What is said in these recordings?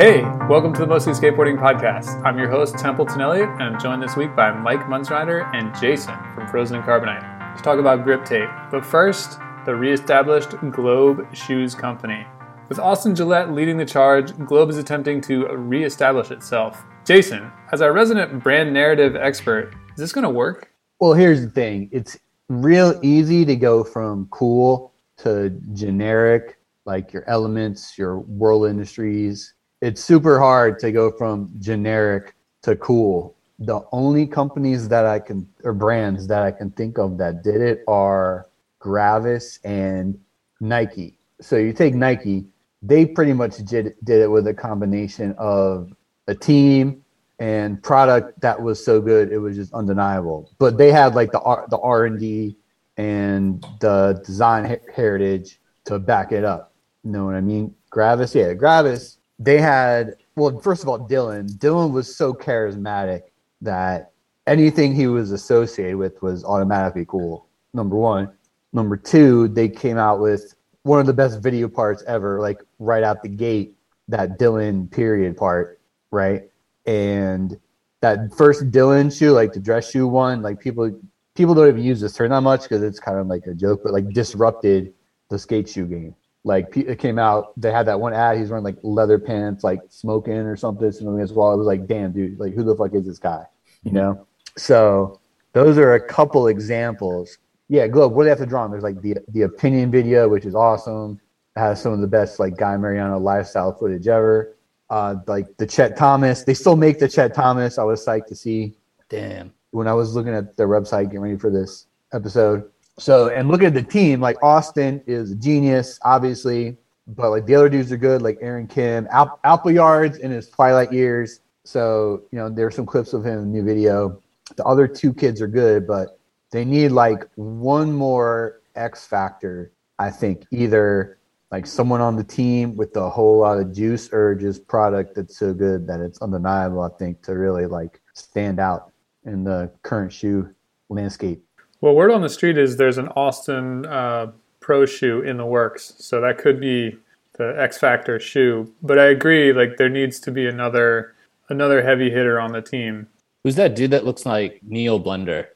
Hey, welcome to the Mostly Skateboarding Podcast. I'm your host, Templeton Elliott, and I'm joined this week by Mike Munzenrider and Jason from Frozen in Carbonite to talk about grip tape. But first, the reestablished Globe Shoes Company. With Austin Gillette leading the charge, Globe is attempting to reestablish itself. Jason, as our resident brand narrative expert, is this going to work? Well, here's the thing it's real easy to go from cool to generic, like your elements, your world industries. It's super hard to go from generic to cool. The only companies that I can, or brands that I can think of that did it are Gravis and Nike. So you take Nike, they pretty much did, did it with a combination of a team and product that was so good it was just undeniable. But they had like the R, the R and D and the design heritage to back it up. You know what I mean? Gravis, yeah, Gravis. They had well, first of all, Dylan. Dylan was so charismatic that anything he was associated with was automatically cool. Number one. Number two, they came out with one of the best video parts ever, like right out the gate, that Dylan period part, right? And that first Dylan shoe, like the dress shoe one, like people people don't even use this term that much because it's kind of like a joke, but like disrupted the skate shoe game. Like it came out, they had that one ad. He's wearing like leather pants, like smoking or something, something as well. It was like, damn, dude, like who the fuck is this guy? You know. So those are a couple examples yeah, Globe. What do they have to draw on? There's like the the opinion video, which is awesome. It has some of the best like Guy Mariano lifestyle footage ever. Uh, like the Chet Thomas. They still make the Chet Thomas. I was psyched to see. Damn. When I was looking at their website, getting ready for this episode. So, and look at the team, like Austin is a genius, obviously, but like the other dudes are good, like Aaron Kim, Al- Appleyards in his twilight years. So, you know, there's some clips of him in the new video. The other two kids are good, but they need like one more X factor. I think either like someone on the team with a whole lot of juice or just product that's so good that it's undeniable. I think to really like stand out in the current shoe landscape. Well, word on the street is there's an Austin uh, Pro shoe in the works, so that could be the X Factor shoe. But I agree, like there needs to be another another heavy hitter on the team. Who's that dude that looks like Neil Blender?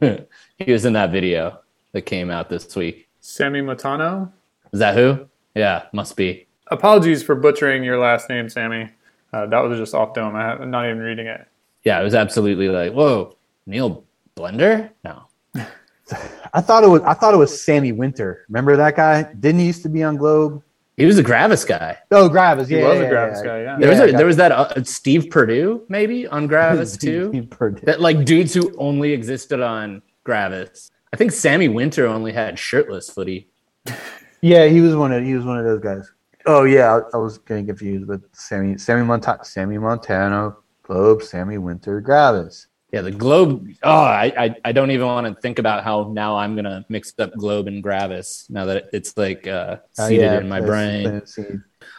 he was in that video that came out this week. Sammy Matano? Is that who? Yeah, must be. Apologies for butchering your last name, Sammy. Uh, that was just off dome. I'm not even reading it. Yeah, it was absolutely like, whoa, Neil Blender? No. I thought it was I thought it was Sammy Winter. Remember that guy? Didn't he used to be on Globe? He was a Gravis guy. Oh, Gravis, yeah, he was yeah, a Gravis yeah. guy. Yeah, there was a, there was that uh, Steve Purdue maybe on Gravis too. Steve Purdue. that like dudes who only existed on Gravis. I think Sammy Winter only had shirtless footy. Yeah, he was one of he was one of those guys. Oh yeah, I, I was getting confused with Sammy Sammy Montano, Sammy Montano, Globe, Sammy Winter, Gravis. Yeah, the Globe. Oh, I, I, I don't even want to think about how now I'm gonna mix up Globe and Gravis now that it's like uh, Oh, seated yeah, in my brain.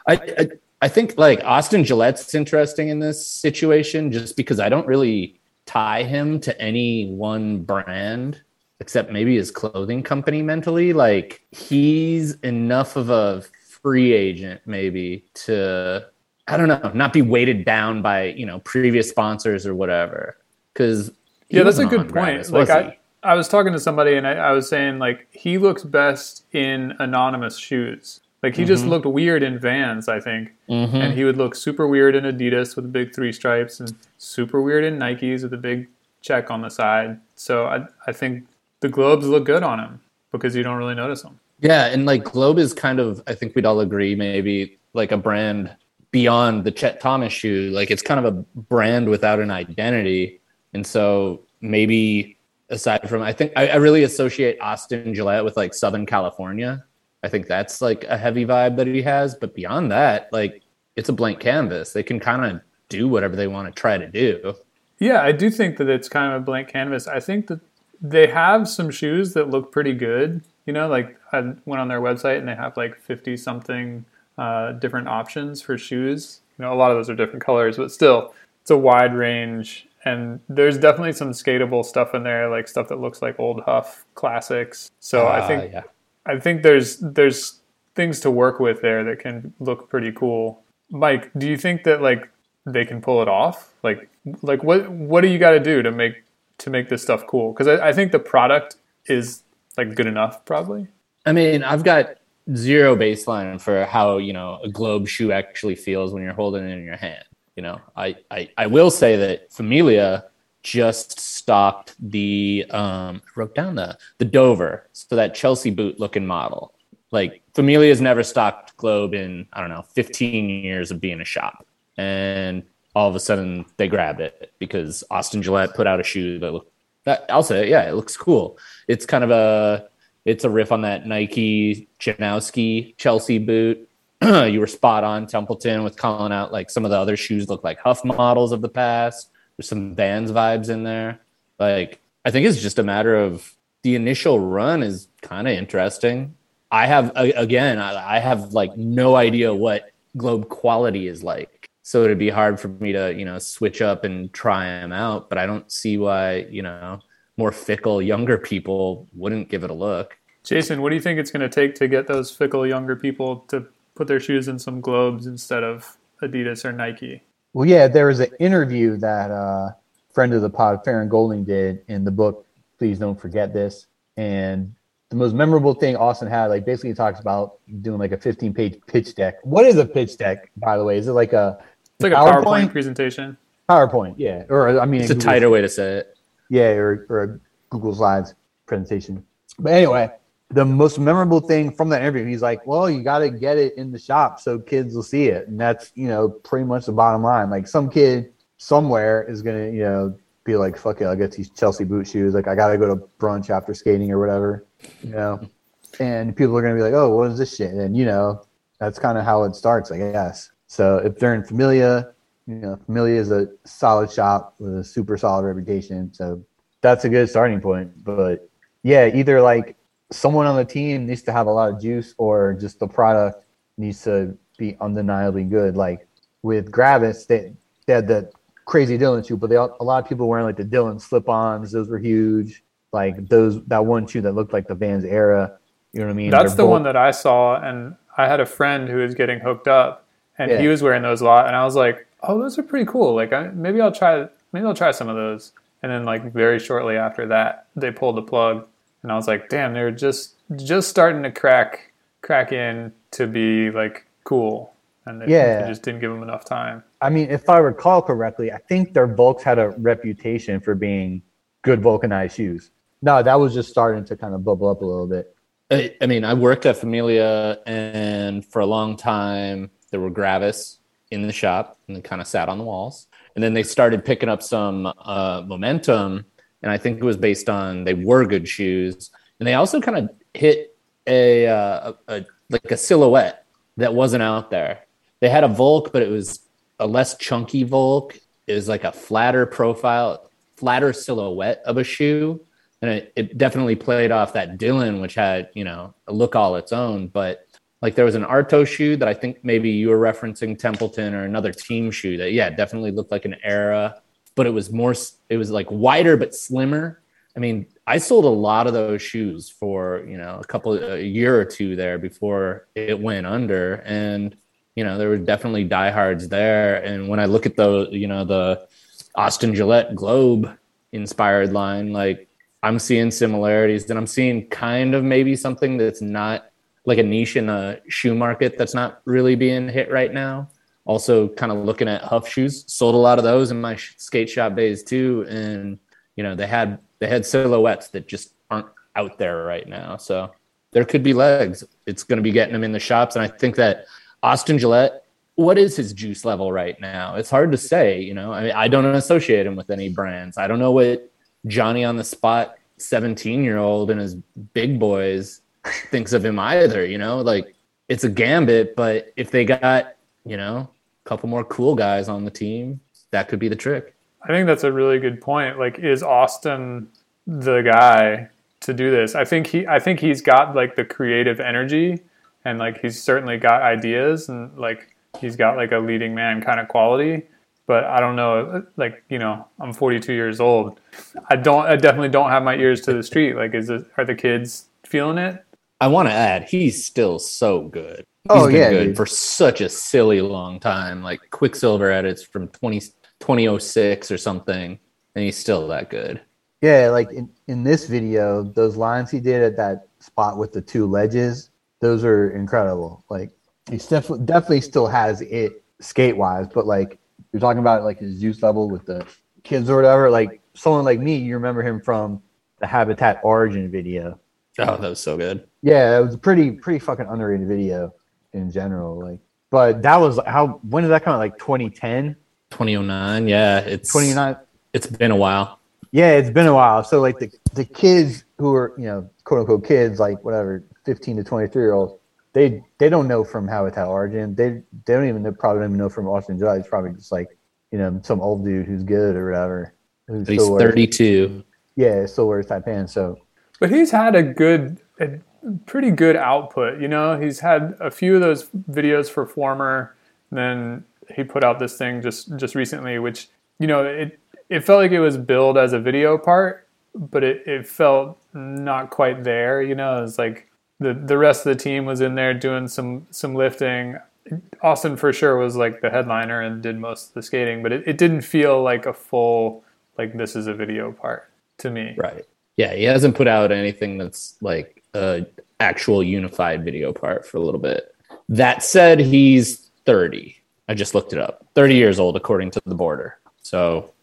I, I I think like Austin Gillette's interesting in this situation just because I don't really tie him to any one brand except maybe his clothing company mentally. Like he's enough of a free agent maybe to I don't know, not be weighted down by, you know, previous sponsors or whatever. Cause yeah, that's a good point. Gravis, like? I, I was talking to somebody and I, I was saying like he looks best in anonymous shoes. Like he just Mhm. looked weird in Vans, I think, Mhm. and he would look super weird in Adidas with the big three stripes, and super weird in Nikes with a big check on the side. So I, I think the globes look good on him because you don't really notice them. Yeah, and like Globe is kind of, I think we'd all agree, maybe like a brand beyond the Chet Thomas shoe. Like it's kind of a brand without an identity. And so maybe aside from, I think I, I really associate Austin Gillette with like Southern California. I think that's like a heavy vibe that he has. But beyond that, like it's a blank canvas. They can kind of do whatever they want to try to do. Yeah, I do think that it's kind of a blank canvas. I think that they have some shoes that look pretty good. You know, like I went on their website and they have like 50 something uh, different options for shoes. You know, a lot of those are different colors, but still, it's a wide range. And there's definitely some skatable stuff in there, like stuff that looks like old Huff classics. So I Uh, think yeah. I think there's there's things to work with there that can look pretty cool. Mike, do you think that like they can pull it off? Like, like what what do you got to do to make to make this stuff cool? Because I, I think the product is like good enough, probably. I mean, I've got zero baseline for how you know a globe shoe actually feels when you're holding it in your hand. You know, I I, I will say that Familia just stocked the um wrote down the the Dover, so that Chelsea boot looking model. Like Familia's never stocked Globe in I don't know 15 years of being a shop, and all of a sudden they grabbed it because Austin Gillette put out a shoe that looked. That I'll say, yeah, it looks cool. It's kind of a it's a riff on that Nike Janoski Chelsea boot. you were spot on, Templeton, with calling out like some of the other shoes look like Huff models of the past. There's some Vans vibes in there. Like I think it's just a matter of the initial run is kind of interesting. I have again, I have like no idea what globe quality is like, so it'd be hard for me to you know switch up and try them out. But I don't see why you know more fickle younger people wouldn't give it a look. Jason, what do you think it's going to take to get those fickle younger people to put their shoes in some globes instead of Adidas or Nike? Well, yeah, there was an interview that uh, friend of the pod, Farran Golding, did in the book. Please don't forget this. And the most memorable thing Austin had, like, basically talks about doing like a 15 page pitch deck. What is a pitch deck, by the way? Is it like a it's like a PowerPoint, PowerPoint presentation? PowerPoint, yeah. Or I mean, it's a Google tighter way to say it. Yeah, or, or a Google Slides presentation. But anyway, the most memorable thing from that interview, he's like, "Well, you got to get it in the shop so kids will see it," and that's you know pretty much the bottom line. Like some kid somewhere is gonna you know be like, "Fuck it, I'll get these Chelsea boot shoes." Like I got to go to brunch after skating or whatever, you know. And people are gonna be like, "Oh, what is this shit?" And you know, that's kind of how it starts, I guess. So if they're in Familia, you know, Familia is a solid shop with a super solid reputation. So that's a good starting point. But yeah, either like someone on the team needs to have a lot of juice or just the product needs to be undeniably good. Like with Gravis, they, they had that crazy Dylan shoe, but they, a lot of people wearing like the Dylan slip-ons. Those were huge. Like those, that one shoe that looked like the Vans era. You know what I mean? That's They're the both- one that I saw, and I had a friend who was getting hooked up, and yeah. he was wearing those a lot, and I was like, "Oh, those are pretty cool. Like, I, maybe I'll try. Maybe I'll try some of those." And then, like very shortly after that, they pulled the plug and I was like, damn, they're just just starting to crack crack in to be like cool, and they, yeah, they just didn't give them enough time. I mean, if I recall correctly, I think their Volks had a reputation for being good vulcanized shoes. No, that was just starting to kind of bubble up a little bit. I, I mean, I worked at Familia, and for a long time there were Gravis in the shop, and they kind of sat on the walls. And then they started picking up some uh, momentum and I think it was based on they were good shoes, and they also kind of hit a, uh, a, a like a silhouette that wasn't out there. They had a Volk, but it was a less chunky Volk. It was like a flatter profile, flatter silhouette of a shoe, and it, it definitely played off that Dylan, which had you know a look all its own. But like there was an Arto shoe that I think maybe you were referencing Templeton or another team shoe that yeah definitely looked like an era but it was more it was like wider but slimmer. I mean i sold a lot of those shoes for you know a couple a year or two there before it went under and you know there were definitely diehards there. And when i look at the you know the austin gillette globe inspired line like i'm seeing similarities and i'm seeing kind of maybe something that's not like a niche in the shoe market that's not really being hit right now also kind of looking at Huff shoes. Sold a lot of those in my skate shop days too, and you know they had they had silhouettes that just aren't out there right now. So there could be legs. It's going to be getting them in the shops, and I think that Austin Gillette. What is his juice level right now? It's hard to say. You know, I mean, I don't associate him with any brands. I don't know what Johnny on the spot, seventeen year old, and his big boys thinks of him either. You know, like it's a gambit, but if they got you know couple more cool guys on the team, that could be the trick. I think that's a really good point. Like, is Austin the guy to do this? I think he, I think he's got like the creative energy, and like he's certainly got ideas, and like he's got like a leading man kind of quality. But I don't know, like you know, I'm 42 years old. I don't, I definitely don't have my ears to the street. Like, is it, are the kids feeling it? I want to add, he's still so good. Oh been yeah, good dude. for such a silly long time. Like Quiksilver edits from 20, 2006 or something, and he's still that good. Yeah, like in, in this video, those lines he did at that spot with the two ledges, those are incredible. Like he's definitely definitely still has it skate wise, but like you're talking about like his juice level with the kids or whatever. Like someone like me, you remember him from the Habitat Origin video. Oh, that was so good. Yeah, it was a pretty pretty fucking underrated video in general. Like, but that was how when did that come out? Like 2010, 2009. Yeah, it's 29. It's been a while. Yeah, it's been a while. So like the the kids who are you know quote unquote kids like whatever 15 to 23 year olds, they they don't know from Habitat Origin. They they don't even know, probably don't even know from Austin Gillette. It's probably just like you know some old dude who's good or whatever. Who He's still wears- 32. Yeah, still wears tight pants. So But he's had a good, a pretty good output. You know, he's had a few of those videos for Former. Then he put out this thing just just recently, which you know it it felt like it was billed as a video part, but it, it felt not quite there. You know, it's like the the rest of the team was in there doing some some lifting. Austin for sure was like the headliner and did most of the skating, but it, it didn't feel like a full like this is a video part to me. Right. Yeah, he hasn't put out anything that's like a actual unified video part for a little bit. That said, he's 30. I just looked it up. 30 years old according to the border. So,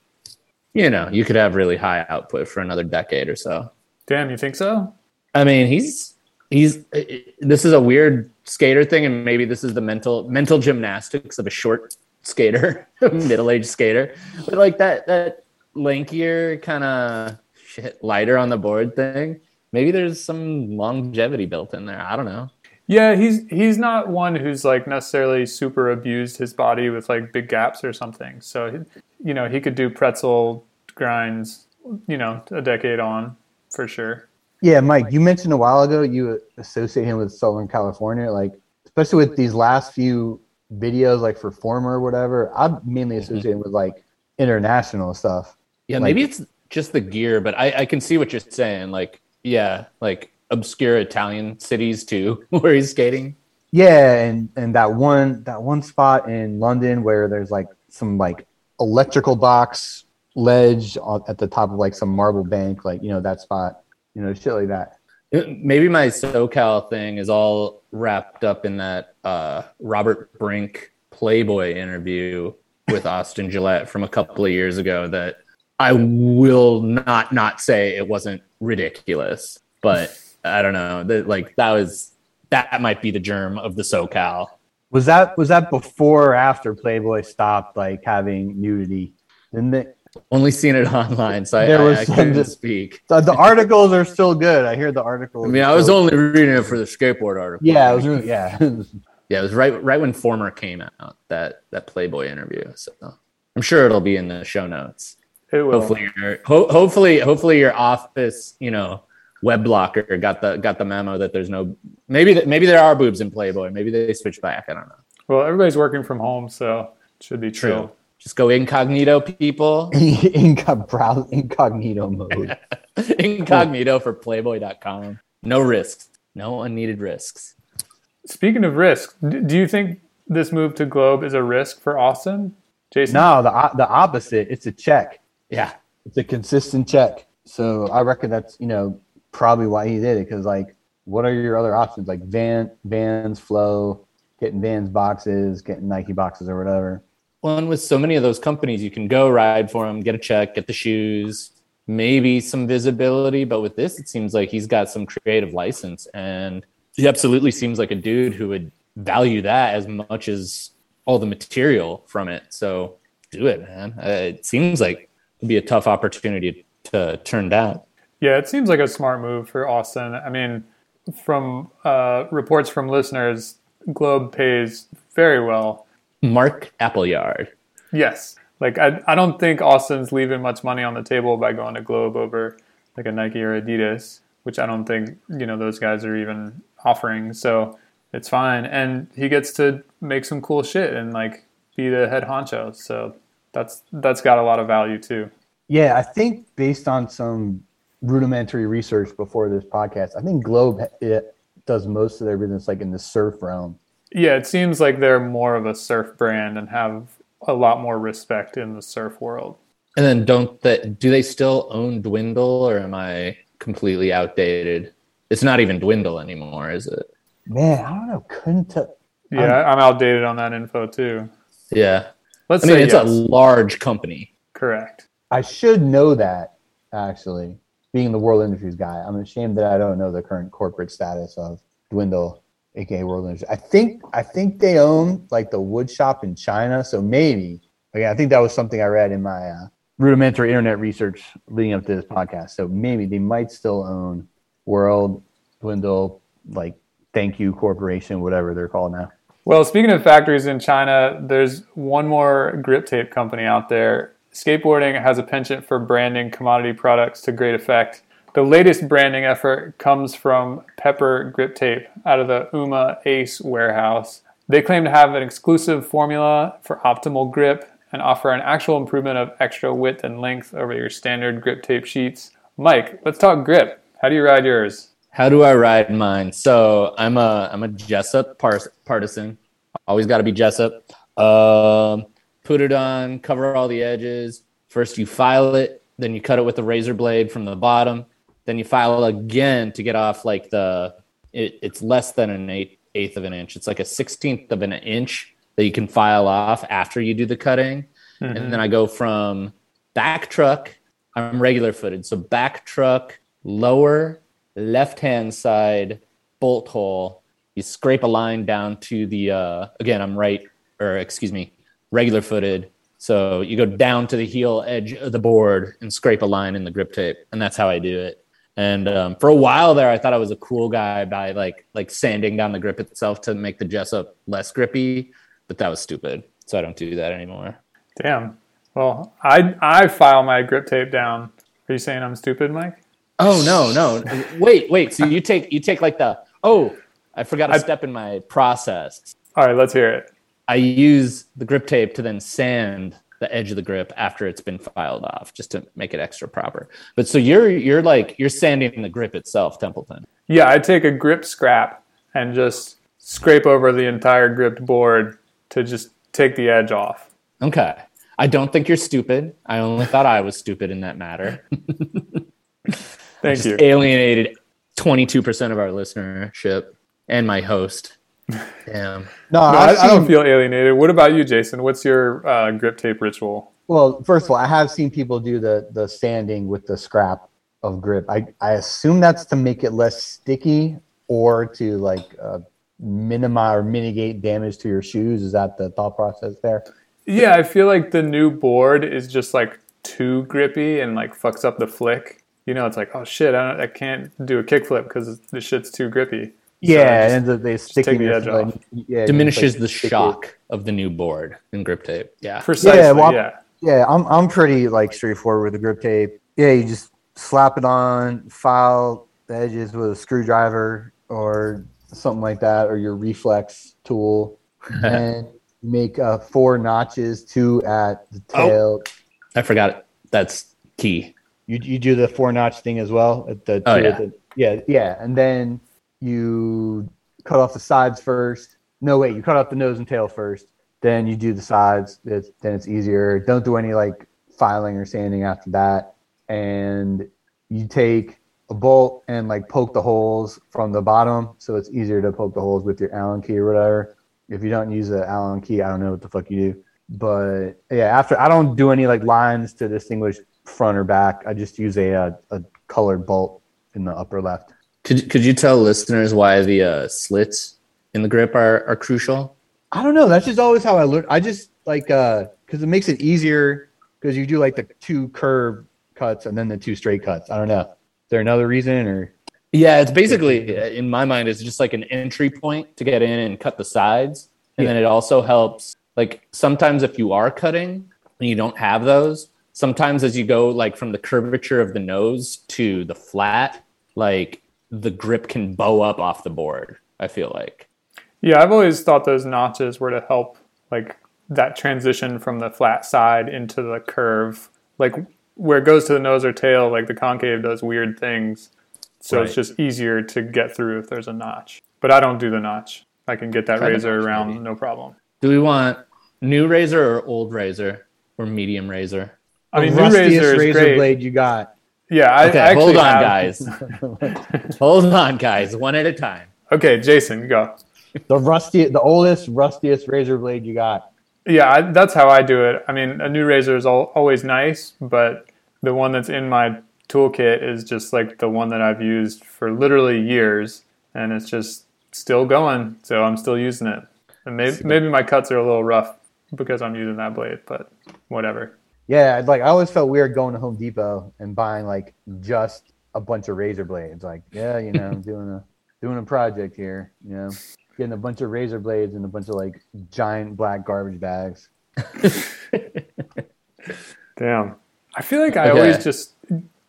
you know, you could have really high output for another decade or so. Damn, you think so? I mean, he's he's uh, uh, this is a weird skater thing and maybe this is the mental mental gymnastics of a short skater, middle-aged skater. But like that that lankier kind of shit lighter on the board thing. Maybe there's some longevity built in there. I don't know. Yeah, he's he's not one who's like necessarily super abused his body with like big gaps or something. So he- you know he could do pretzel grinds, you know, a decade on for sure. Yeah, Mike, you mentioned a while ago you associate him with Southern California, like especially with these last few videos, like for former or whatever. I'm mainly mm-hmm. associate him with like international stuff. Yeah, Like- maybe it's just the gear, but I, I can see what you're saying. Like, yeah, like obscure Italian cities too, where he's skating. Yeah, and and that one that one spot in London where there's like some like electrical box ledge at the top of like some marble bank, like you know that spot, you know, shit like that. Maybe my SoCal thing is all wrapped up in that uh, Robert Brink Playboy interview with Austin Gillette from a couple of years ago. That I will not not say it wasn't ridiculous, but I don't know. That like that was that might be the germ of the SoCal. Was that was that before or after Playboy stopped like having nudity? Didn't they? Only seen it online, so I, There I, was I some couldn't speak. The, the articles are still good. I hear the articles. I mean, I was still- only reading it for the skateboard article. Yeah, it was really yeah. Yeah, it was right right when Former came out that that Playboy interview. So I'm sure it'll be in the show notes. It will. Hopefully, your ho- hopefully, hopefully your office, you know, web blocker got the got the memo that there's no maybe that maybe there are boobs in Playboy. Maybe they switch back. I don't know. Well, everybody's working from home, so it should be True. chill. Just go incognito, people. Incog- browse incognito mode. incognito for Playboy.com. No risks. No unneeded risks. Speaking of risk, d- do you think this move to Globe is a risk for Austin, Jason? No, the the opposite. It's a check. Yeah. It's a consistent check. So I reckon that's you know probably why he did it because like what are your other options like Van Vans Flow, getting Vans boxes, getting Nike boxes or whatever. Well, and with so many of those companies, you can go ride for them, get a check, get the shoes, maybe some visibility. But with this, it seems like he's got some creative license, and he absolutely seems like a dude who would value that as much as all the material from it. So do it, man. Uh, it seems like it'd be a tough opportunity to turn down. Yeah, it seems like a smart move for Austin. I mean, from uh, reports from listeners, Globe pays very well. Mark Appleyard. Yes. Like, I, I don't think Austin's leaving much money on the table by going to Globe over like a Nike or Adidas, which I don't think, you know, those guys are even offering. So it's fine. And he gets to make some cool shit and like be the head honcho. So that's that's got a lot of value too. Yeah, I think based on some rudimentary research before this podcast, I think Globe it does most of their business like in the surf realm. Yeah, it seems like they're more of a surf brand and have a lot more respect in the surf world. And then don't that do they still own Dwindle or am I completely outdated? It's not even Dwindle anymore, is it? Man, I don't know. Couldn't tell. Yeah, I'm outdated on that info too. Yeah. Let's I mean, say it's yes. a large company. correct. I should know that actually. Being the World Industries guy, I'm ashamed that I don't know the current corporate status of Dwindle, aka World Industries. I think I think they own like the wood shop in China, so maybe. Again, I think that was something I read in my uh, rudimentary internet research leading up to this podcast. So maybe they might still own World Dwindle, like Thank You Corporation, whatever they're called now. Well, speaking of factories in China, there's one more grip tape company out there. Skateboarding has a penchant for branding commodity products to great effect. The latest branding effort comes from Pepper Grip Tape out of the UMA Ace warehouse. They claim to have an exclusive formula for optimal grip and offer an actual improvement of extra width and length over your standard grip tape sheets. Mike, let's talk grip. How do you ride yours? How do I ride mine? So I'm a I'm a Jessup par- partisan. Always got to be Jessup. Um, put it on, cover all the edges. First you file it, then you cut it with a razor blade from the bottom. Then you file again to get off like the. It, it's less than an eighth eighth of an inch. It's like a sixteenth of an inch that you can file off after you do the cutting. And then I go from back truck. I'm regular footed, so back truck, lower left hand side bolt hole. You scrape a line down to the uh, again. I'm right, or excuse me, regular footed. So you go down to the heel edge of the board and scrape a line in the grip tape, and that's how I do it. And um, for a while there, I thought I was a cool guy by like like sanding down the grip itself to make the Jessup less grippy, but that was stupid. So I don't do that anymore. Damn. Well, I I file my grip tape down. Are you saying I'm stupid, Mike? Oh no, no. Wait, wait. So you take you take like the oh, I forgot a I- step in my process. All right, let's hear it. I use the grip tape to then sand the edge of the grip after it's been filed off, just to make it extra proper. But so you're you're like you're sanding the grip itself, Templeton. Yeah, I take a grip scrap and just scrape over the entire gripped board to just take the edge off. Okay. I don't think you're stupid. I only thought I was stupid in that matter. Thank Just you. alienated 22% of our listenership and my host. Damn. No, No, I, I've I don't feel alienated. What about you, Jason? What's your uh, grip tape ritual? Well, first of all, I have seen people do the the sanding with the scrap of grip. I, I assume that's to make it less sticky or to like uh, minimize or mitigate damage to your shoes. Is that the thought process there? Yeah, I feel like the new board is just like too grippy and like fucks up the flick. You know, it's like, oh shit, I, don't, I can't do a kickflip because the shit's too grippy. Yeah, just and the, they stick take in the edge foot. off. Yeah, Diminishes like, the stick it. shock of the new board and grip tape. Yeah. Precisely, yeah. well- Yeah, I'm I'm pretty like straightforward with the grip tape. Yeah, you just slap it on, file the edges with a screwdriver or something like that, or your reflex tool, and make uh, four notches, two at the Oh. tail. I forgot it. That's key. You you do the four notch thing as well at the, Oh, yeah. the- yeah yeah, and then you cut off the sides first. No wait, you cut off the nose and tail first. Then you do the sides. It's, then it's easier. Don't do any like filing or sanding after that. And you take a bolt and like poke the holes from the bottom, so it's easier to poke the holes with your Allen key or whatever. If you don't use an Allen key, I don't know what the fuck you do. But yeah, after I don't do any like lines to distinguish front or back. I just use a a, a colored bolt in the upper left. Could, could you tell listeners why the uh, slits in the grip are, are crucial? I don't know. That's just always how I learn. I just like uh because it makes it easier because you do like the two curve cuts and then the two straight cuts. I don't know. Is there another reason or Yeah, it's basically, in my mind, it's just like an entry point to get in and cut the sides. And then it also helps, like, sometimes if you are cutting and you don't have those, sometimes as you go, like, from the curvature of the nose to the flat, like, the grip can bow up off the board, I feel like. Yeah, I've always thought those notches were to help like that transition from the flat side into the curve. Like where it goes to the nose or tail, like the concave does weird things. So it's just easier to get through if there's a notch. But I don't do the notch. I can get that Try razor notch, around maybe. no problem. Do we want new razor or old razor or medium razor? I mean, the rustiest razor is razor great. blade you got. Yeah, I, Okay, I actually hold on, have- guys. hold on, guys. One at a time. Okay, Jason, go. The rusty, the oldest, rustiest razor blade you got. Yeah, I, that's how I do it. I mean, a new razor is al always nice, but the one that's in my toolkit is just like the one that I've used for literally years, and it's just still going. So I'm still using it. And maybe maybe my cuts are a little rough because I'm using that blade, but whatever. Yeah, it's like I always felt weird going to Home Depot and buying like just a bunch of razor blades. Like, yeah, you know, I'm doing a doing a project here. You know, getting a bunch of razor blades and a bunch of like giant black garbage bags. Damn. I feel like I Okay. always just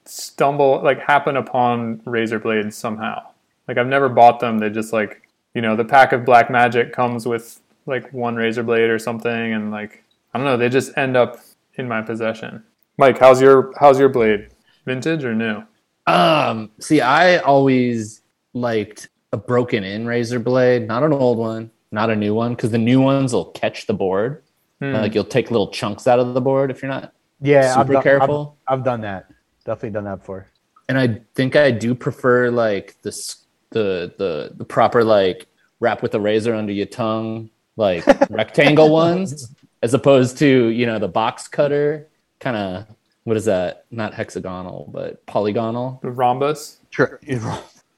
stumble, like, happen upon razor blades somehow. Like, I've never bought them. They just, like, you know, the pack of Black Magic comes with, like, one razor blade or something. And, like, I don't know, they just end up in my possession. Mike, how's your how's your blade? Vintage or new? Um, see, I always liked a broken in razor blade, not an old one, not a new one, because the new ones will catch the board. Hmm. Like you'll take little chunks out of the board if you're not Yeah, I've super done, careful. I've, I've done that. Definitely done that before. and I think I do prefer like this the the the proper like wrap with a razor under your tongue, like rectangle ones, as opposed to you know the box cutter kind of what is that? Not hexagonal, but polygonal. the rhombus? Sure.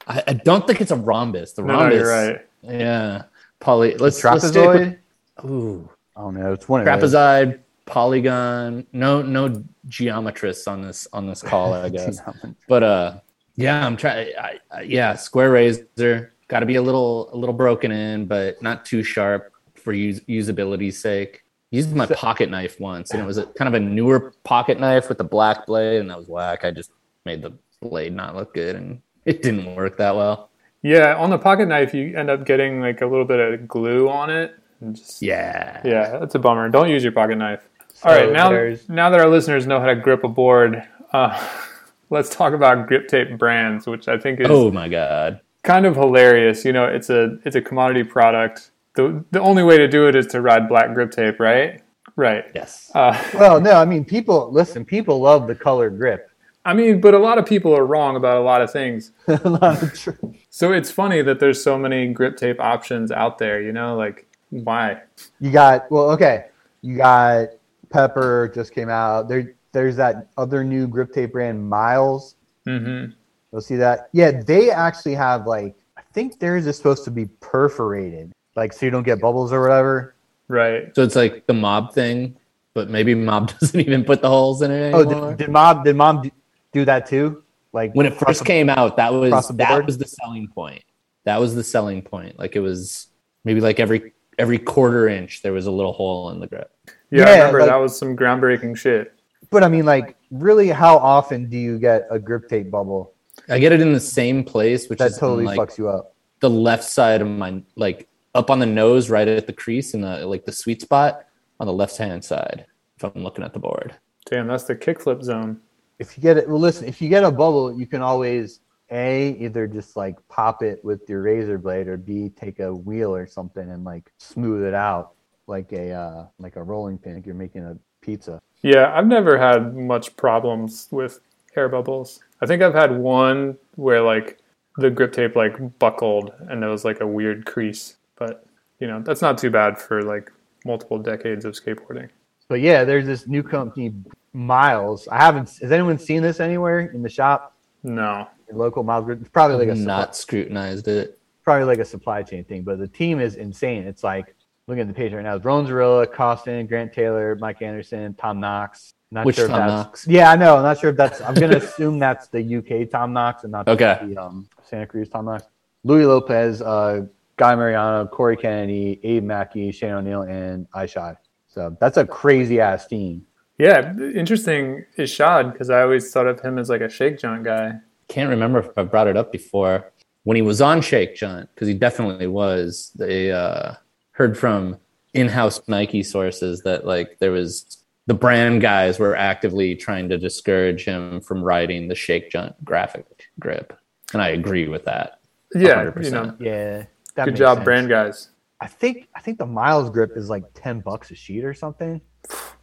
I, I don't think it's a rhombus. The No, no, rhombus, you're right. yeah, poly. Let's let's stick Trapezoid. with- Ooh, I don't know. It's one of those. trapezoid, polygon. No, no geometrists on this on this call, I guess. But uh, yeah, I'm trying. I, I, yeah, square razor got to be a little a little broken in, but not too sharp for use, usability's sake. Used my pocket knife once, and it was a kind of a newer pocket knife with a black blade, and that was whack. I just made the blade not look good, and it didn't work that well. Yeah, on the pocket knife, you end up getting like a little bit of glue on it. And just, Yeah, yeah, that's a bummer. Don't use your pocket knife. So All right, now there's- now that our listeners know how to grip a board, uh, let's talk about grip tape brands, which I think is Oh my god. kind of hilarious. You know, it's a it's a commodity product. The The only way to do it is to ride black grip tape, right? Right. Yes. Uh, Well, no, I mean, people listen. People love the colored grip. I mean, but a lot of people are wrong about a lot of things. A lot of tr- So it's funny that there's so many grip tape options out there. You know, like why? you got well, okay. You got Pepper just came out. There, there's that other new grip tape brand, Miles. hmm You'll see that. Yeah, they actually have like I think theirs is supposed to be perforated, like so you don't get bubbles or whatever. Right. So it's like the mob thing, but maybe mob doesn't even put the holes in it Oh, anymore. did, did mom did mom do- do that too? Like when it first came out, that was that was the selling point. That was the selling point. Like it was maybe like every every quarter inch there was a little hole in the grip. Yeah, I remember like- that was some groundbreaking shit. But I mean, like, really, how often do you get a grip tape bubble I get it in the same place, which that is totally like fucks you up? the left side of my like up on the nose, right at the crease in the like the sweet spot on the left hand side. If I'm looking at the board, Damn, that's the kickflip zone. If you get it, well, listen, if you get a bubble, you can always a either just like pop it with your razor blade, or b take a wheel or something and like smooth it out like a uh, like a rolling pin. If you're making a pizza. Yeah, I've never had much problems with hair bubbles. I think I've had one where like the grip tape like buckled and there was like a weird crease, but you know that's not too bad for like multiple decades of skateboarding. But yeah, there's this new company, Miles. I haven't. Has anyone seen this anywhere in the shop? No, Your local Miles. Grip? It's probably like a supply, not scrutinized it. probably like a supply chain thing. But the team is insane. It's like looking at the page right now. It's Rowan Zorilla, Costin, Grant Taylor, Mike Anderson, Tom Knox. Not Which sure if Tom that's, Knox? Yeah, I know. I'm not sure if that's. I'm gonna assume that's the UK Tom Knox and not Okay. the um, Santa Cruz Tom Knox. Louis Lopez, uh, Guy Mariano, Corey Kennedy, Abe Mackey, Shane O'Neill, and Ishod. So that's a crazy ass team. yeah, interesting Ishod because I always thought of him as like a Shake Junt guy. Can't remember if I brought it up before. When he was on Shake Junt, because he definitely was. They uh, heard from in-house Nike sources that like there was the brand guys were actively trying to discourage him from riding the Shake Junt graphic grip, and I agree with that. Yeah, 100%. you know, Yeah. That Good job, sense. brand guys. I think I think the Miles grip is like ten bucks a sheet or something.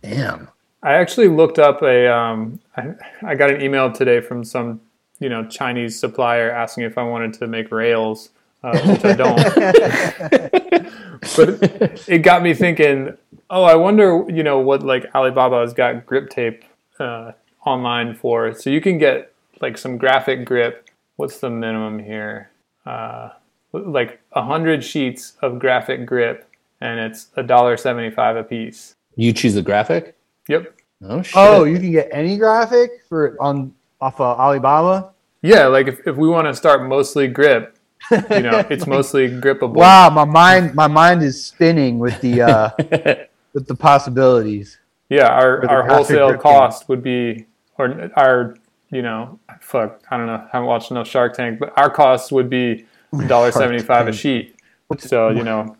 Damn. I actually looked up a. Um, I, I got an email today from some, you know, Chinese supplier asking if I wanted to make rails, uh, which I don't. but it got me thinking. Oh, I wonder, you know, what like Alibaba has got grip tape uh, online for. So you can get like some graphic grip. What's the minimum here? Uh, like a hundred sheets of graphic grip, and it's a dollar seventy-five a piece. You choose the graphic? Yep. Oh shit. Oh, you can get any graphic for on off of Alibaba. Yeah, like if, if we want to start mostly grip, you know, it's mostly grippable. Wow, my mind my mind is spinning with the uh, with the possibilities. Yeah, our, our wholesale grip cost would be, or our, you know, fuck, I don't know, I haven't watched enough Shark Tank, but our cost would be $1.75 a sheet. So, you know,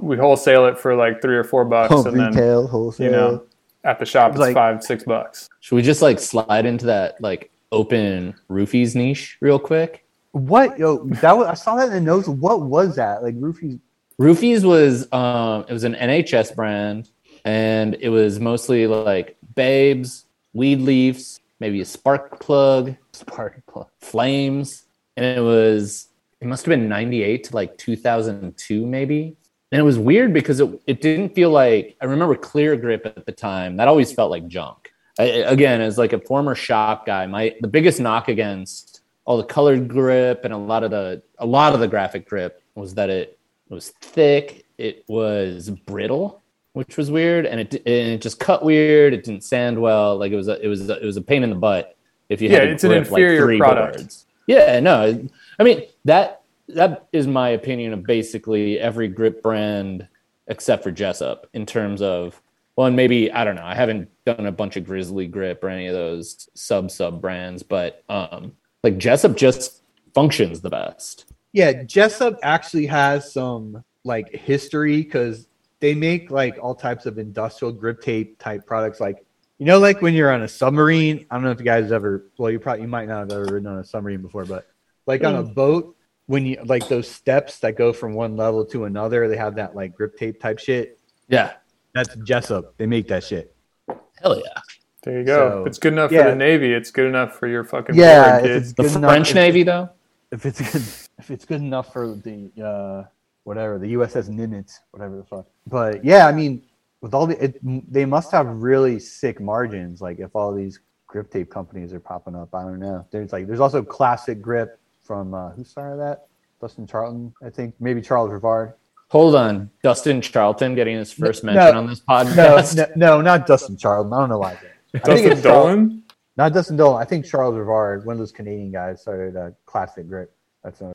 we wholesale it for like three or four bucks, Home and then, wholesale. you know, at the shop it's Like- five, six bucks. Should we just like slide into that like open roofies niche real quick? what yo that was I saw that in the notes. What was that? Like roofies Roofies was um it was an NHS brand and it was mostly like babes, weed leaves, maybe a spark plug, spark plug. flames, and it was it must have been 98 to like 2002 maybe. And it was weird because it, it didn't feel like I remember clear grip at the time. That always felt like junk. I, again, as like a former shop guy, my the biggest knock against all the colored grip and a lot of the a lot of the graphic grip was that it was thick, it was brittle, which was weird, and it and it just cut weird. It didn't sand well. Like it was a, it was a, it was a pain in the butt if you Yeah, had it's an grip, like, three product. boards. Yeah, no, I mean that that is my opinion of basically every grip brand except for Jessup in terms of well, and maybe I don't know. I haven't done a bunch of Grizzly grip or any of those sub sub brands, but um, like Jessup just functions the best. Yeah, Jessup actually has some like history because they make like all types of industrial grip tape type products. Like you know, like when you're on a submarine. I don't know if you guys ever. Well, you probably you might not have ever ridden on a submarine before, but like on a boat, when you like those steps that go from one level to another, they have that like grip tape type shit. Yeah, That's Jessup. They make that shit. hell yeah. There you go. So, if it's good enough yeah. for the Navy, it's good enough for your fucking Yeah, board, if kids. it's The good enough- French if- Navy though. If it's good, if it's good enough for the uh, whatever the USS Nimitz, whatever the fuck. But yeah, I mean, with all the, it, they must have really sick margins. Like if all these grip tape companies are popping up, I don't know. There's like there's also classic grip from uh, who started that? Dustin Charlton, I think. Maybe Charles Rivard. Hold on, Dustin Charlton getting his first No, mention no, on this podcast. no, no, no, not Dustin Charlton. I don't know why. I think Dustin it's Charles- Dolan? Not Dustin Dolan. I think Charles Rivard, one of those Canadian guys, started a classic grip. That's a,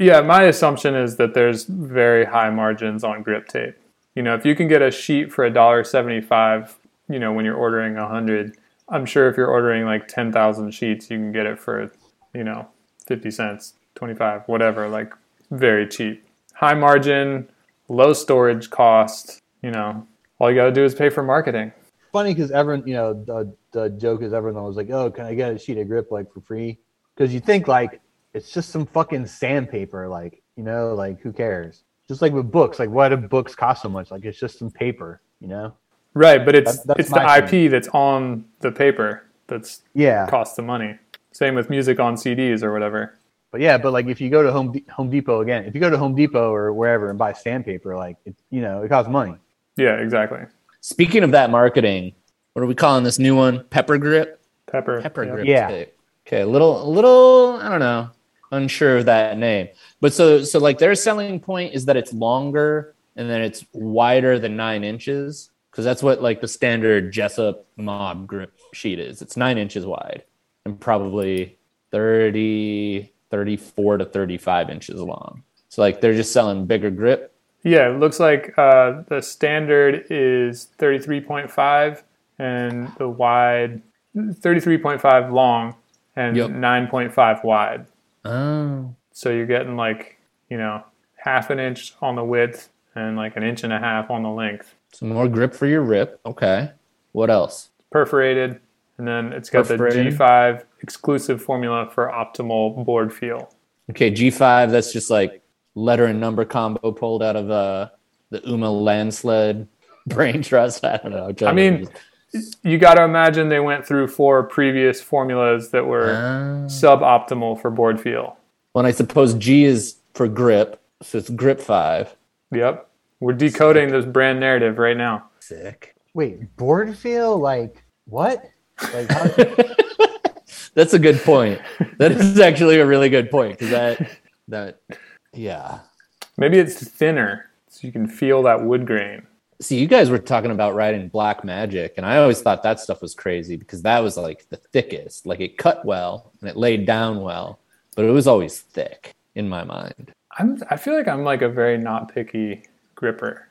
Yeah, my assumption is that there's very high margins on grip tape. You know, if you can get a sheet for a dollar seventy-five, you know, when you're ordering a hundred, I'm sure if you're ordering like ten thousand sheets, you can get it for, you know, fifty cents, twenty-five, whatever, like very cheap. High margin, low storage cost. You know, all you got to do is pay for marketing. funny because everyone, you know, the, the joke is everyone was like, "Oh, can I get a sheet of grip like for free?" Because you think like it's just some fucking sandpaper, like you know, like who cares? Just like with books, like why do books cost so much? Like it's just some paper, you know? Right, but it's That- it's the IP that's on the paper that's Yeah, costs the money. Same with music on CDs or whatever. but yeah, but like if you go to Home De- Home Depot again, if you go to Home Depot or wherever and buy sandpaper, like it, you know, it costs money. Yeah, exactly. Speaking of that marketing, what are we calling this new one? Pepper grip. Pepper. Pepper yeah. grip. Yeah. tape. Okay, a little, a little. I don't know. Unsure of that name, but so so like their selling point is that it's longer and then it's wider than nine inches because that's what like the standard Jessup mob grip sheet is. It's nine inches wide and probably 30, 34 to 35 inches long. So like they're just selling bigger grip. Yeah, it looks like uh, the standard is 33.5 and the wide 33.5 long and Yep. 9.5 wide. Oh, So you're getting like, you know, half an inch on the width and like an inch and a half on the length. some more grip for your rip. Okay. What else? Perforated. And then it's got Perforated. the G5 exclusive formula for optimal board feel. Okay, G5, that's just like letter and number combo pulled out of uh, the Uma landsled brain trust. I don't know. I mean, you got to imagine they went through four previous formulas that were Uh, suboptimal for board feel. well, and I suppose G is for grip, so it's grip five. Yep. We're decoding this brand narrative right now. Sick. Wait, board feel like what? Like how, That's a good point. That is actually a really good point because that that yeah. Maybe it's thinner so you can feel that wood grain. See, you guys were talking about writing Black Magic, and I always thought that stuff was crazy because that was like the thickest. Like it cut well and it laid down well, but it was always thick in my mind. I'm, I feel like I'm like a very not picky gripper.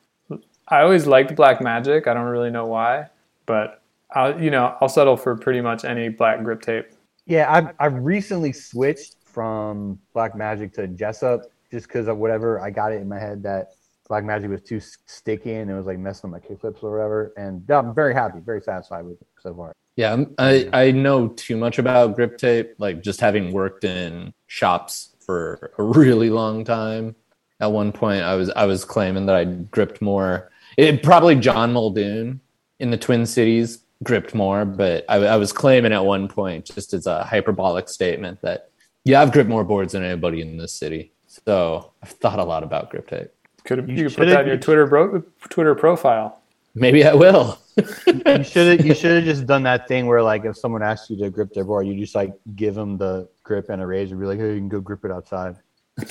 I always liked Black Magic. I don't really know why, but I'll, you know, I'll settle for pretty much any black grip tape. yeah, I've I've recently switched from Black Magic to Jessup just because of whatever I got it in my head that Black Magic was too sticky and it was like messing with my kickflips or whatever. And I'm very happy, very satisfied with it so far. Yeah, I'm- I I know too much about grip tape, like just having worked in shops for a really long time. At one point, I was I was claiming that I gripped more. It probably John Muldoon in the Twin Cities gripped more, but I, I was claiming at one point, just as a hyperbolic statement, that yeah, I've gripped more boards than anybody in this city. So I've thought a lot about grip tape. Could You you, could put should've- that in your Twitter bro, Twitter profile? Maybe I will. You should have you should have just done that thing where like if someone asks you to grip their board, you just like give them the grip and a raise razor, be like, hey, you can go grip it outside.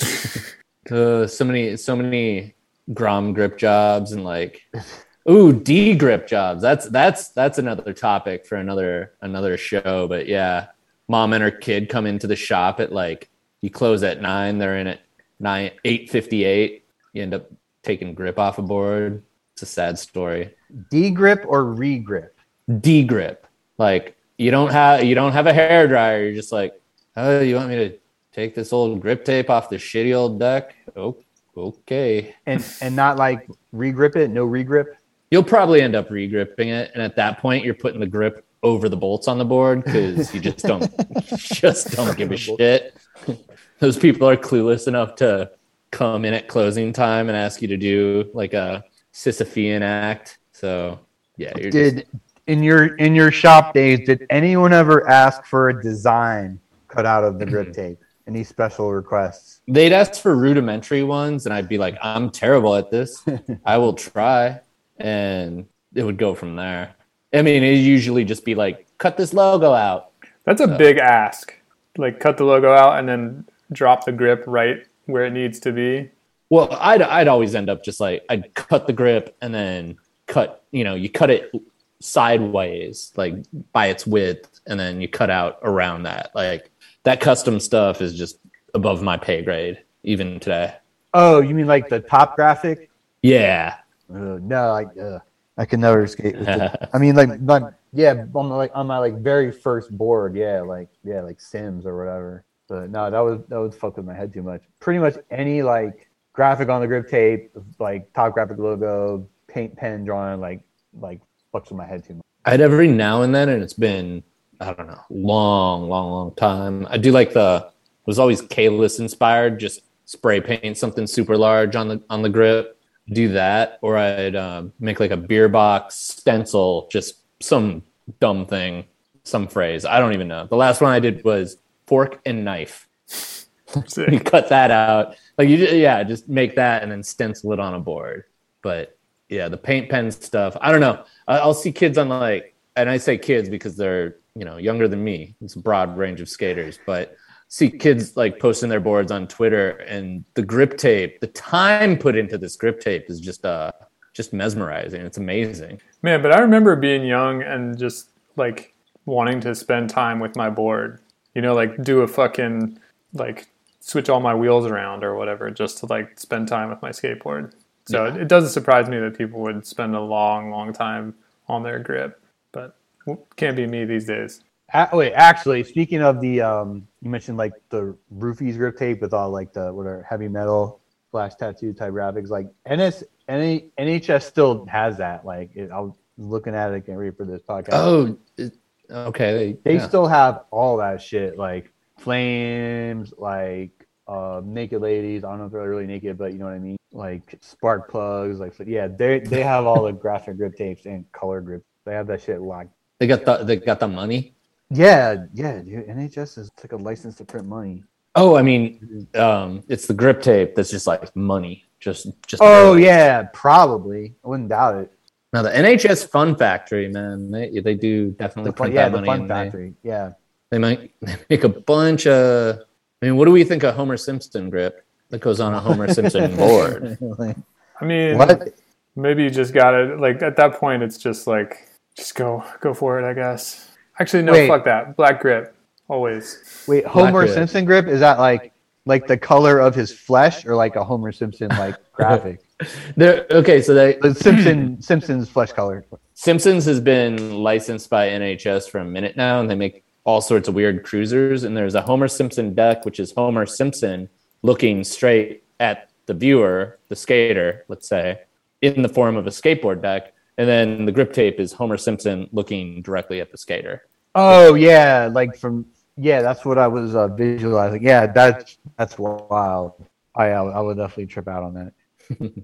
Uh, so many, so many Grom grip jobs and like, ooh, D grip jobs. That's that's that's another topic for another another show. But yeah, mom and her kid come into the shop at like you close at nine. They're in at nine eight fifty eight. You end up taking grip off a board. It's a sad story. D grip or re grip? D grip. Like you don't have you don't have a hair dryer. You're just like, oh, you want me to take this old grip tape off the shitty old deck? Oh, okay. And and not like re grip it, no re grip. You'll probably end up re-gripping it, and at that point, you're putting the grip over the bolts on the board because you just don't just don't give a shit. Those people are clueless enough to come in at closing time and ask you to do like a Sisyphean act. So yeah, you're just, Did in your in your shop days, did anyone ever ask for a design cut out of the grip tape? Any special requests? they'd ask for rudimentary ones, and I'd be like, I'm terrible at this. I will try, and it would go from there. I mean, it usually just be like, cut this logo out. That's a big ask. Like cut the logo out and then drop the grip right where it needs to be. Well, I'd I'd always end up just like I'd cut the grip and then cut, you know, you cut it sideways, like by its width, and then you cut out around that. Like that custom stuff is just above my pay grade, even today. Oh, you mean like the top graphic? Yeah. Uh, no, like uh, I can never escape. With. I mean, like, but yeah, on my, like on my like very first board, yeah, like yeah, like Sims or whatever. But no, that was that would fuck with my head too much. Pretty much any like graphic on the grip tape, like top graphic logo, paint pen drawing, like like fucks with my head too much. I'd every now and then, and it's been I don't know, long, long, long time. I do like the was always Kalis inspired, just spray paint something super large on the on the grip. Do that, or I'd um, make like a beer box stencil, just some dumb thing, some phrase. I don't even know. The last one I did was fork and knife. you cut that out, like you, yeah, just make that and then stencil it on a board. But yeah, the paint pen stuff. I don't know. I'll see kids on like, and I say kids because they're you know younger than me. It's a broad range of skaters, but see kids like posting their boards on Twitter and the grip tape. The time put into this grip tape is just uh just mesmerizing. It's amazing. Man, but I remember being young and just like wanting to spend time with my board. You know, like do a fucking like switch all my wheels around or whatever just to like spend time with my skateboard. So it, it doesn't surprise me that people would spend a long, long time on their grip, but can't be me these days. A- wait, actually, speaking of the, um, you mentioned like the roofies grip tape with all like the what are heavy metal flash tattoo type graphics. Like NS, NA, NHS still has that. Like it, I was looking at it, getting ready for this podcast. Oh, it- okay. they yeah. still have all that shit, like flames, like uh, naked ladies. I don't know if they're really naked, but you know what I mean. Like spark plugs, like yeah, they they have all the graphic grip tapes and color grip. They have that shit locked. They got the they got the money. Yeah, yeah, dude. NHS is like a license to print money. Oh, I mean, um, it's the grip tape that's just like money. Just just. Oh yeah, probably. I wouldn't doubt it. Now the NHS Fun Factory, man, they they do definitely The fun, print yeah, that the money. fun and they- factory. Yeah. They might make a bunch of. I mean, what do we think of Homer Simpson grip that goes on a Homer Simpson board? I mean, what? maybe you just got to like at that point. It's just like just go go for it. I guess. Actually, no. Wait. Fuck that. Black grip always. Wait, Homer grip. Simpson grip is that like like the color of his flesh or like a Homer Simpson like graphic? They're, okay, so they The Simpson Simpson's flesh color. Simpsons has been licensed by NHS for a minute now, and they make all sorts of weird cruisers. And there's a Homer Simpson deck, which is Homer Simpson looking straight at the viewer, the skater, let's say, in the form of a skateboard deck. And then the grip tape is Homer Simpson looking directly at the skater. Oh yeah, like from yeah, that's what I was uh, visualizing. Yeah, that's that's wild. I I would definitely trip out on that.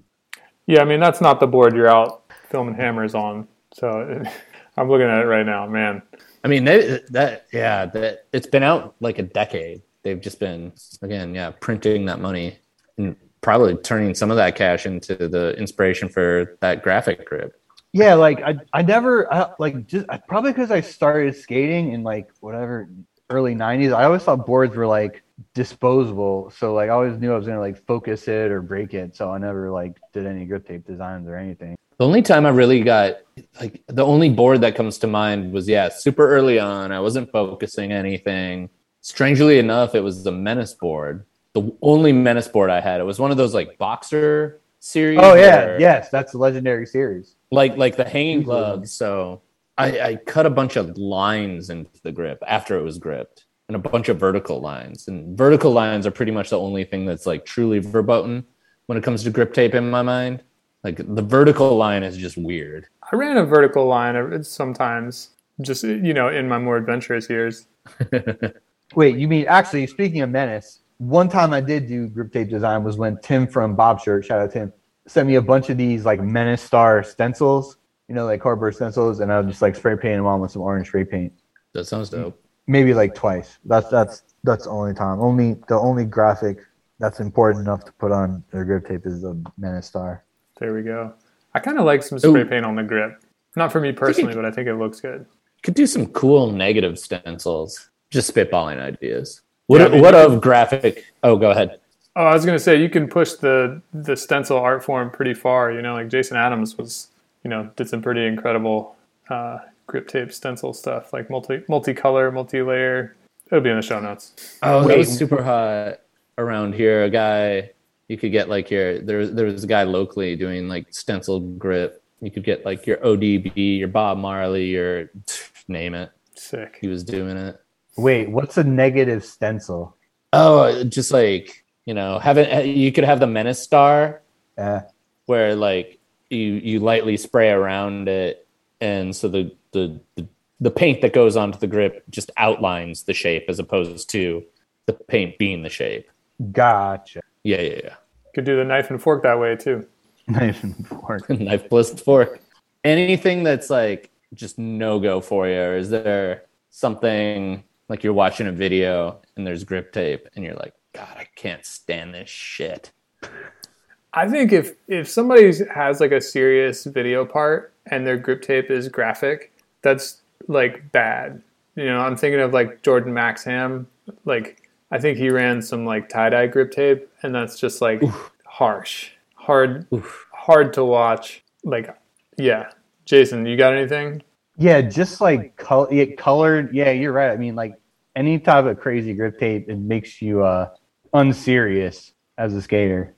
Yeah, I mean that's not the board you're out filming hammers on. So I'm looking at it right now, man. I mean, they, that yeah, that it's been out like a decade. They've just been again, yeah, printing that money and probably turning some of that cash into the inspiration for that graphic grip. Yeah, like I I never I, like just probably because I started skating in like whatever early '90s. I always thought boards were like disposable, so like I always knew I was gonna like focus it or break it. So I never like did any grip tape designs or anything. The only time I really got like the only board that comes to mind was yeah, super early on. I wasn't focusing anything. Strangely enough, it was the Menace board. The only Menace board I had. It was one of those like boxer series. Oh yeah, where- yes, that's the legendary series. Like like the hanging Easily. gloves. So I, I cut a bunch of lines into the grip after it was gripped, and a bunch of vertical lines. And vertical lines are pretty much the only thing that's like truly verboten when it comes to grip tape in my mind. Like the vertical line is just weird. I ran a vertical line every- sometimes, just you know, in my more adventurous years. Wait, you mean actually? Speaking of menace, one time I did do grip tape design was when Tim from Bob Shirt, shout out Tim, sent me a bunch of these like menace star stencils, you know, like cardboard stencils, and I would just like spray paint them on with some orange spray paint. That sounds dope. Maybe like twice. That's that's that's the only time. Only the only graphic that's important enough to put on the grip tape is the menace star. There we go. I kind of like some spray Ooh. paint on the grip. Not for me personally, but I think it looks good. Could do some cool negative stencils. Just spitballing ideas. What Yeah, I mean, what of graphic? Oh, go ahead. Oh, I was gonna say you can push the the stencil art form pretty far. You know, like Jason Adams was, you know, did some pretty incredible uh, grip tape stencil stuff, like multi multicolor, multi layer. It'll be in the show notes. Oh, that Wait. was super hot around here. A guy you could get like your there was there was a guy locally doing like stencil grip. You could get like your ODB, your Bob Marley, your name it. Sick. He was doing it. Wait, what's a negative stencil? Oh, just like you know, having you could have the menace star Uh, where like you you lightly spray around it, and so the the the, the paint that goes onto the grip just outlines the shape as opposed to the paint being the shape. gotcha. Yeah, yeah, yeah. Could do the knife and fork that way too. Knife and fork. knife bliss fork. Anything that's like just no go for you, or is there something like you're watching a video and there's grip tape and you're like, God, I can't stand this shit. I think if if somebody has like a serious video part and their grip tape is graphic, that's like bad. You know, I'm thinking of like Jordan Maxham. Like I think he ran some like tie dye grip tape, and that's just like harsh, hard, Oof. hard to watch. Like, yeah, Jason, you got anything? Yeah, just like color, yeah, colored. Yeah, you're right. I mean, like any type of crazy grip tape, it makes you uh unserious as a skater.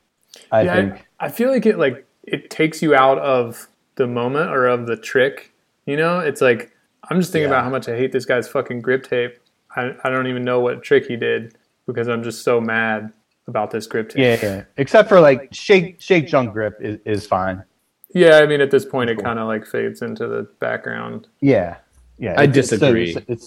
I yeah, think. I, I feel like it like it takes you out of the moment or of the trick. You know, it's like I'm just thinking Yeah. about how much I hate this guy's fucking grip tape. I, I don't even know what trick he did because I'm just so mad about this grip tape. Yeah, yeah. Except for like shake, Shake Junt grip is, is fine. Yeah, I mean at this point it kind of like fades into the background. Yeah, yeah. I it's- it's so- disagree. It's, it's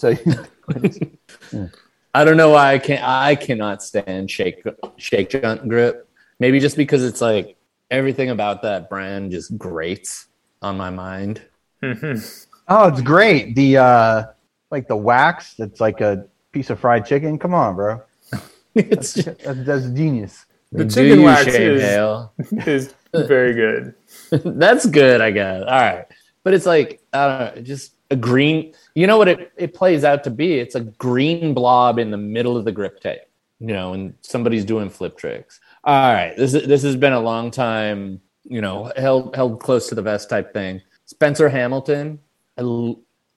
so. I don't know why I can't. I cannot stand shake shake junt grip. Maybe just because it's like everything about that brand just grates on my mind. Oh, it's great. The uh like the wax that's like a piece of fried chicken. Come on, bro. it's That's, that's genius. The Do chicken you, wax Shane is, Heyl? is very good. That's good, I guess. All right. But it's like, I don't know, just a green, you know what it, it plays out to be? It's a green blob in the middle of the grip tape, you know, and somebody's doing flip tricks. All right. This, this has been a long time, you know, held, held close to the vest type thing. Spencer Hamilton,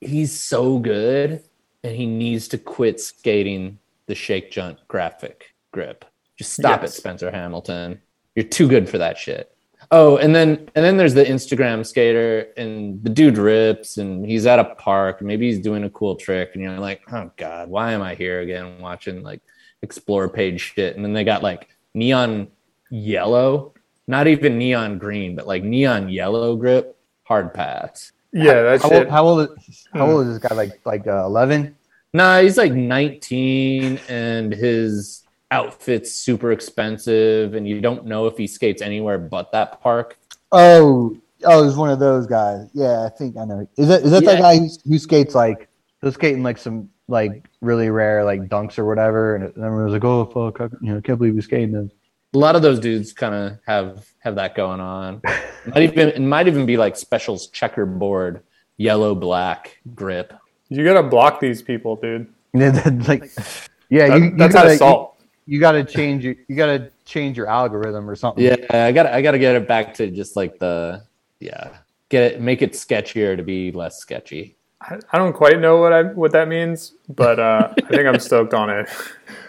he's so good and he needs to quit skating the shake junt graphic grip. Just stop Yes. it, Spencer Hamilton. You're too good for that shit. Oh, and then and then there's the Instagram skater, and the dude rips, and he's at a park. Maybe he's doing a cool trick, and you're like, oh god, why am I here again watching like explore page shit? And then they got like neon yellow, not even neon green, but like neon yellow grip, hard pass. Yeah, that's How shit. old, how old is how old is this guy? Like like uh, eleven? Nah, he's like 19 and his outfit's super expensive and you don't know if he skates anywhere but that park. Oh, oh, he's one of those guys. Yeah, I think I know. Is that is that Yeah. that guy who, who skates like who's skating like some like really rare like dunks or whatever? And everyone was like, "Oh fuck, I, you know, I can't believe he's skating them." A lot of those dudes kind of have have that going on. might even it might even be like specials checkerboard yellow black grip. You gotta block these people, dude. Yeah, like, yeah, That- you, you that's gotta assault. you, you gotta change your you gotta change your algorithm or something. Yeah, I got I got to get it back to just like the yeah, get it make it sketchier to be less sketchy. I, I don't quite know what I what that means, but uh, I think I'm stoked on it.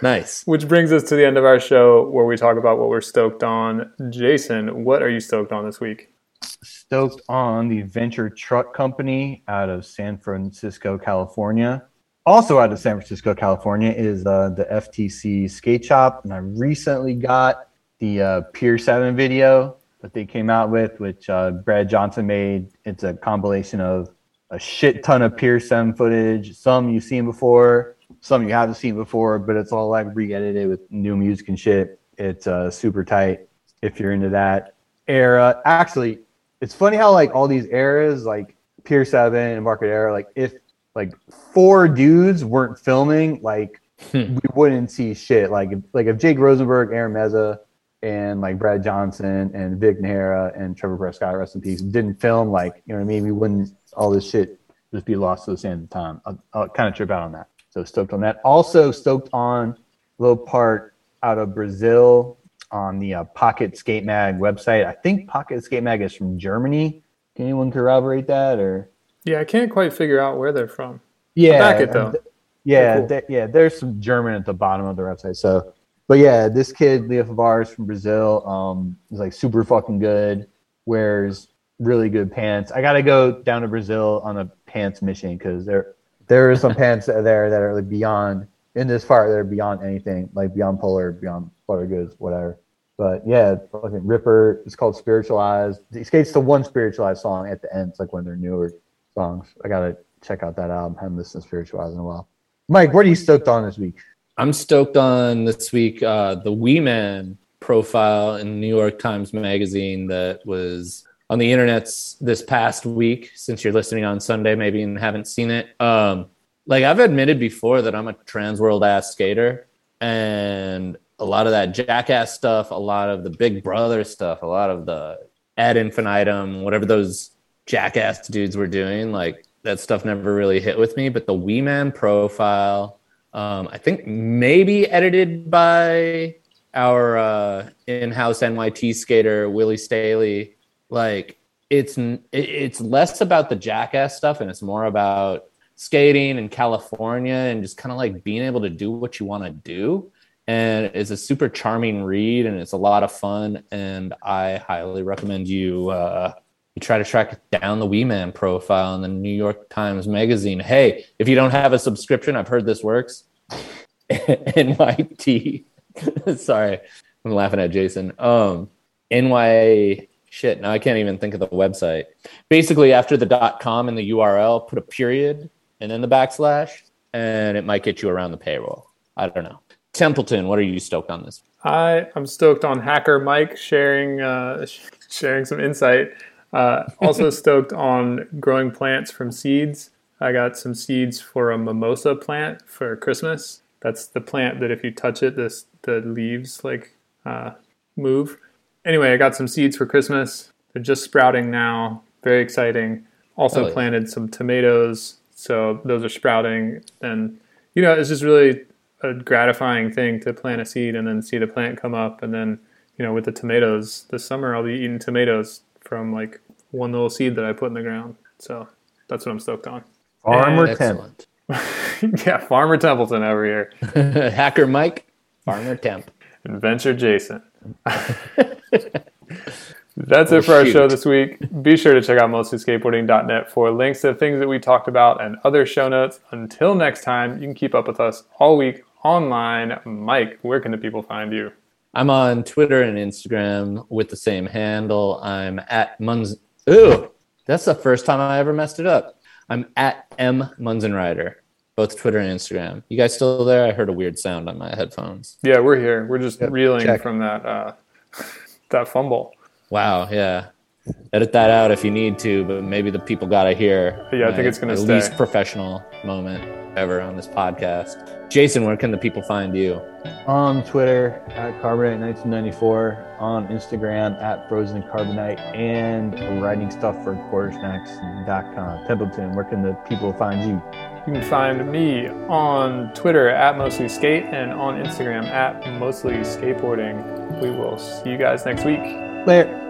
Nice. Which brings us to the end of our show, where we talk about what we're stoked on. Jason, what are you stoked on this week? stoked on the Venture Truck Company out of San Francisco, California. Also out of San Francisco, California is uh, the FTC Skate Shop, and I recently got the uh, Pier Seven video that they came out with, which uh, Brad Johnson made. It's a compilation of a shit ton of Pier Seven footage. Some you've seen before, some you haven't seen before, but it's all like re-edited with new music and shit. It's uh, super tight if you're into that era. Actually, it's funny how like all these eras, like Pier Seven and Market Era, like if like four dudes weren't filming, like Hmm. we wouldn't see shit. Like if, like if Jake Rosenberg, Aaron Meza, and like Brad Johnson and Vic Nahara and Trevor Prescott, rest in peace, didn't film, like you know what I mean, we wouldn't all this shit just be lost to the sand of time. I'll, I'll kind of trip out on that. So stoked on that. Also stoked on a little part out of Brazil on the uh, Pocket Skate Mag website. I think Pocket Skate Mag is from Germany. Can anyone corroborate that or? Yeah, I can't quite figure out where they're from. Yeah, back it, though. Yeah, cool. th- yeah. There's some German at the bottom of the website. So, but yeah, this kid Leo Favares from Brazil um, is like super fucking good. Wears really good pants. I gotta go down to Brazil on a pants mission because there there are some pants that there that are like beyond in this part. They're beyond anything, like beyond polar, beyond leather goods, whatever. But yeah, fucking Ripper. It's called Spiritualized. He skates to one Spiritualized song at the end. It's like one of their newer songs. I gotta check out that album. I haven't listened to Spiritualize in a while. Mike, what are you stoked on this week? I'm stoked on this week uh, the Wee Man profile in New York Times Magazine that was on the internet's this past week. Since you're listening on Sunday, maybe and haven't seen it. Um, like I've admitted before that I'm a trans world ass skater, and a lot of that jackass stuff, a lot of the Big Brother stuff, a lot of the ad infinitum, whatever those jackass dudes were doing, like that stuff never really hit with me. But the Wee Man profile, um, I think maybe edited by our uh, in-house NYT skater Willie Staley. Like it's it's less about the jackass stuff and it's more about skating in California and just kind of like being able to do what you want to do. And it's a super charming read and it's a lot of fun. And I highly recommend you uh, you try to track down the Wee Man profile in the New York Times Magazine. Hey, if you don't have a subscription, I've heard this works. NYT. Sorry, I'm laughing at Jason. Um, NY shit. Now I can't even think of the website. Basically, after the dot com and the URL, put a period and then the backslash, and it might get you around the payroll. I don't know. Templeton, what are you stoked on this? I I'm stoked on Hacker Mike sharing uh, sharing some insight. Uh, also stoked on growing plants from seeds. I got some seeds for a mimosa plant for Christmas. That's the plant that if you touch it, this the leaves like uh, move. Anyway, I got some seeds for Christmas. They're just sprouting now. Very exciting. Also Oh, yeah. planted some tomatoes, so those are sprouting. And you know, it's just really a gratifying thing to plant a seed and then see the plant come up. And then you know, with the tomatoes this summer, I'll be eating tomatoes from like one little seed that I put in the ground. So that's what I'm stoked on. Farmer Temp. Yeah, Farmer Templeton over here. Hacker Mike, Farmer Temp. Adventure Jason. That's it oh, for our shoot. show this week. Be sure to check out mostlyskateboarding.net for links to things that we talked about and other show notes. Until next time, you can keep up with us all week online. Mike, where can the people find you? I'm on Twitter and Instagram with the same handle. I'm at Muns. Ooh, that's the first time I ever messed it up. I'm at M Munzenrider, both Twitter and Instagram. You guys still there? I heard a weird sound on my headphones. Yeah, we're here. We're just reeling check. from that uh, that fumble. Wow, yeah. Edit that out if you need to, but maybe the people gotta hear. Yeah, I think it's gonna my stay. least professional moment ever on this podcast. Jason, where can the people find you? On Twitter at Carbonite1994, on Instagram at Frozen Carbonite, and writing stuff for quartersnacks.com. Templeton, where can the people find you? You can find me on Twitter at mostly skate and on Instagram at mostly skateboarding. We will see you guys next week. Later.